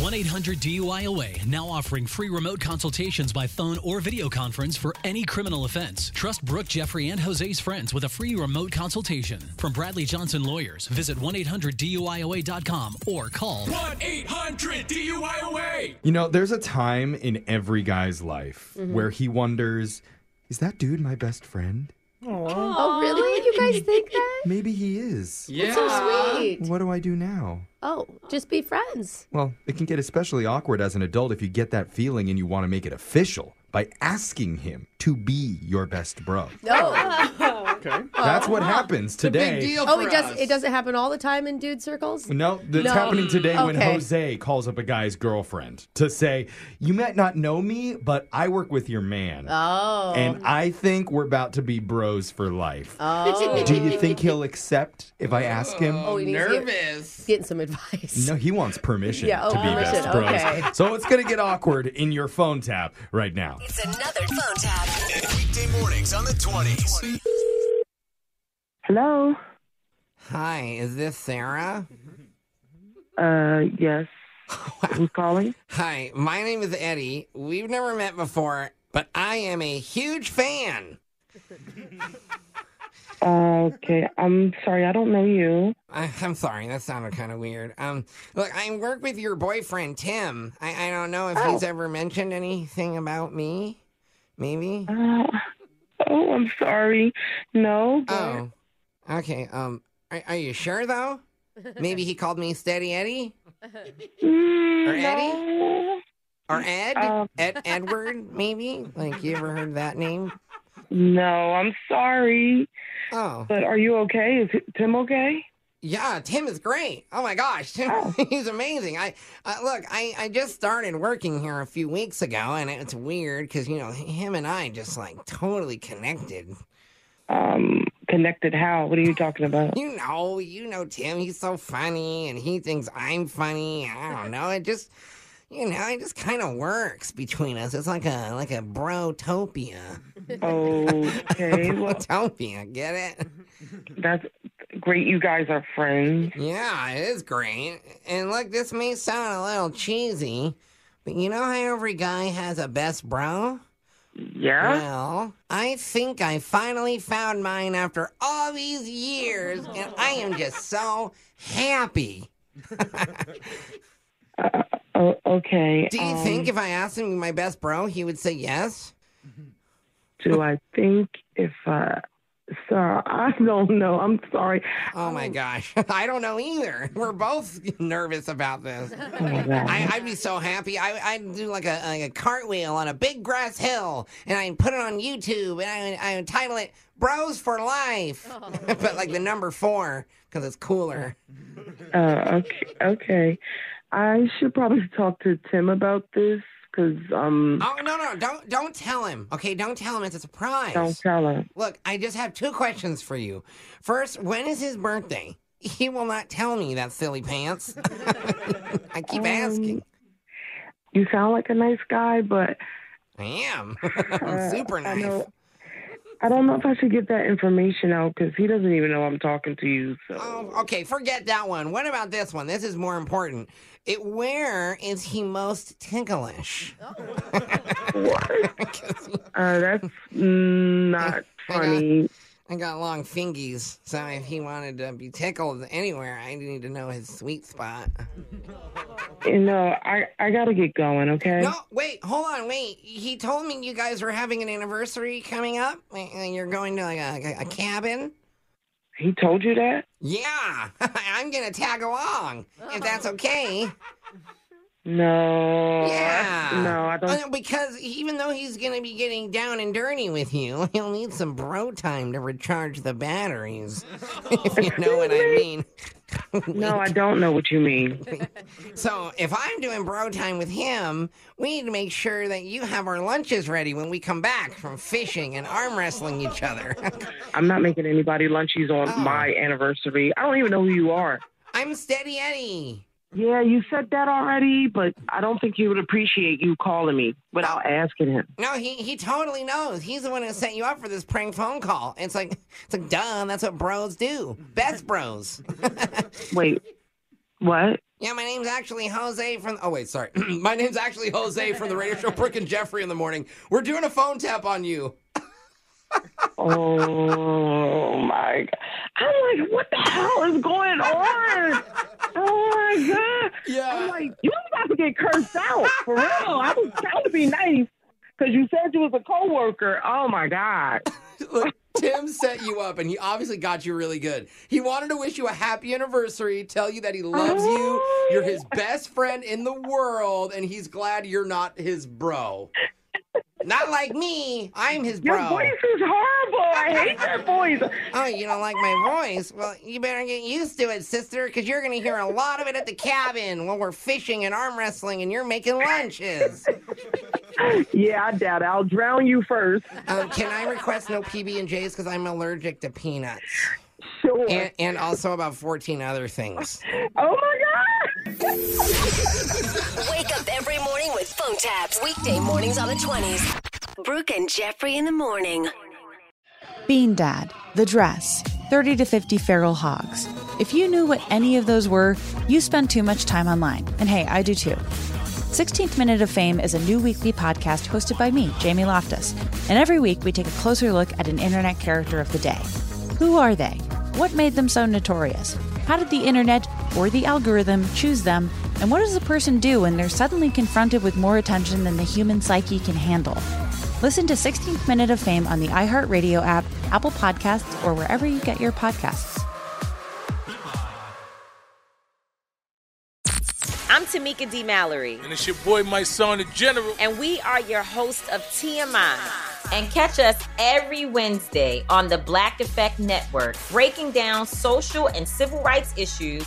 1 800 DUIOA now offering free remote consultations by phone or video conference for any criminal offense. Trust Brooke, Jeffrey, and Jose's friends with a free remote consultation. From Bradley Johnson Lawyers, visit 1 800 DUIOA.com or call 1 800 DUIOA. You know, there's a time in every guy's life Mhm. where he wonders, is that dude my best friend? Oh, really? You guys think that? Maybe he is. That's so sweet. What do I do now? Oh, just be friends. Well, it can get especially awkward as an adult if you get that feeling and you want to make it official by asking him to be your best bro. No. Okay. That's what happens today. Oh, it does. It doesn't happen all the time in dude circles. No, that's No. happening today when Okay. Jose calls up a guy's girlfriend to say, You might not know me, but I work with your man. Oh. And I think we're about to be bros for life. Oh. Do you think he'll accept if I ask him? Oh, oh he needs to get- getting some advice. No, he wants permission Yeah, oh, to be best bros. okay. So it's going to get awkward in your phone tap right now. It's another phone tap. Weekday mornings on the 20s. Hello. Hi, is this Sarah? Uh, yes. Who's calling? Hi, my name is Eddie. We've never met before, but I am a huge fan. Okay, I'm sorry, I don't know you. I, I'm sorry, that sounded kind of weird. Um, look, I work with your boyfriend Tim. I, I don't know if he's ever mentioned anything about me. Maybe. Uh, oh, I'm sorry. No. but- Oh, okay. Um, are, are you sure though? Maybe he called me Steady Eddie or Eddie no. or Ed, Um. Ed Edward. Maybe. Like you ever heard that name? No, I'm sorry. Oh. But are you okay? Is Tim okay? Yeah, Tim is great. Oh my gosh, Tim, he's amazing. I uh, look, I, I just started working here a few weeks ago, and it's weird because you know him and I just like totally connected. Um, connected how? What are you talking about? You know, you know Tim. He's so funny, and he thinks I'm funny. I don't know. It just, you know, it just kind of works between us. It's like a like a brotopia. Okay, brotopia. Get it? that's great. You guys are friends. Yeah, it is great. And look, this may sound a little cheesy, but you know how every guy has a best bro? Yeah. Well, I think I finally found mine after all these years, and I am just so happy. Oh, okay. Do you um, think if I asked him my best bro, he would say yes? Do I think if uh Sir, I don't know. I'm sorry. Oh my gosh. I don't know either. We're both nervous about this. Oh. I, I'd be so happy. I, I'd do like a, like a cartwheel on a big grass hill and I'd put it on YouTube and I, I would title it Bros for Life. but like the number four because it's cooler. Uh, okay, okay. I should probably talk to Tim about this because um. Oh no no don't don't tell him. Okay, don't tell him it's a surprise. Don't tell him. Look, I just have two questions for you. First, when is his birthday? He will not tell me that silly pants. I keep Um, asking. You sound like a nice guy, but I am. uh, I'm super I nice. know- I don't know if I should get that information out because he doesn't even know I'm talking to you. So Oh, okay, forget that one. What about this one? This is more important. It, where is he most ticklish? uh, that's not funny. I got long fingies, so if he wanted to be tickled anywhere, I need to know his sweet spot. No, I I gotta get going. Okay. No, wait, hold on, wait. He told me you guys were having an anniversary coming up, and you're going to like a, a cabin. He told you that? Yeah, I'm gonna tag along if that's okay. No. Yeah. No, I don't. Uh, Because even though he's gonna be getting down and dirty with you, he'll need some bro time to recharge the batteries. if you know what I mean. No, I don't know what you mean. So if I'm doing bro time with him, we need to make sure that you have our lunches ready when we come back from fishing and arm wrestling each other. I'm not making anybody lunches on Oh. my anniversary. I don't even know who you are. I'm Steady Eddie. Yeah, you said that already, but I don't think he would appreciate you calling me without asking him. No, he he totally knows. He's the one who set you up for this prank phone call. It's like it's like duh, that's what bros do. Best bros. Wait, what? Yeah, my name's actually Jose from. Oh wait, sorry. my name's actually Jose from the radio show Brooke and Jeffrey in the morning. We're doing a phone tap on you. Oh my god! I'm like, what the hell is going on? Oh my god! Yeah. I'm like, you about to get cursed out for real. I was trying to be nice because you said you was a coworker. Oh my god! Look, Tim set you up, and he obviously got you really good. He wanted to wish you a happy anniversary, tell you that he loves you, you're his oh. best friend in the world, and he's glad you're not his bro. Not like me. I'm his bro. Your voice is horrible. I hate that voice. Oh, you don't like my voice? Well, you better get used to it, sister, because you're going to hear a lot of it at the cabin when we're fishing and arm wrestling and you're making lunches. Yeah, I doubt it. I'll drown you first. Um, can I request no PB and J's because I'm allergic to peanuts? Sure. And, and also about 14 other things. Oh my god! Wake up every morning with phone taps. Weekday mornings on the 20s. Brooke and Jeffrey in the morning. Bean Dad, The Dress, 30 to 50 Feral Hogs. If you knew what any of those were, you spend too much time online. And hey, I do too. 16th Minute of Fame is a new weekly podcast hosted by me, Jamie Loftus. And every week we take a closer look at an internet character of the day. Who are they? What made them so notorious? How did the internet or the algorithm choose them? And what does a person do when they're suddenly confronted with more attention than the human psyche can handle? Listen to 16th Minute of Fame on the iHeartRadio app, Apple Podcasts, or wherever you get your podcasts. I'm Tamika D. Mallory. And it's your boy, Mysonne, the general. And we are your hosts of TMI. And catch us every Wednesday on the Black Effect Network, breaking down social and civil rights issues,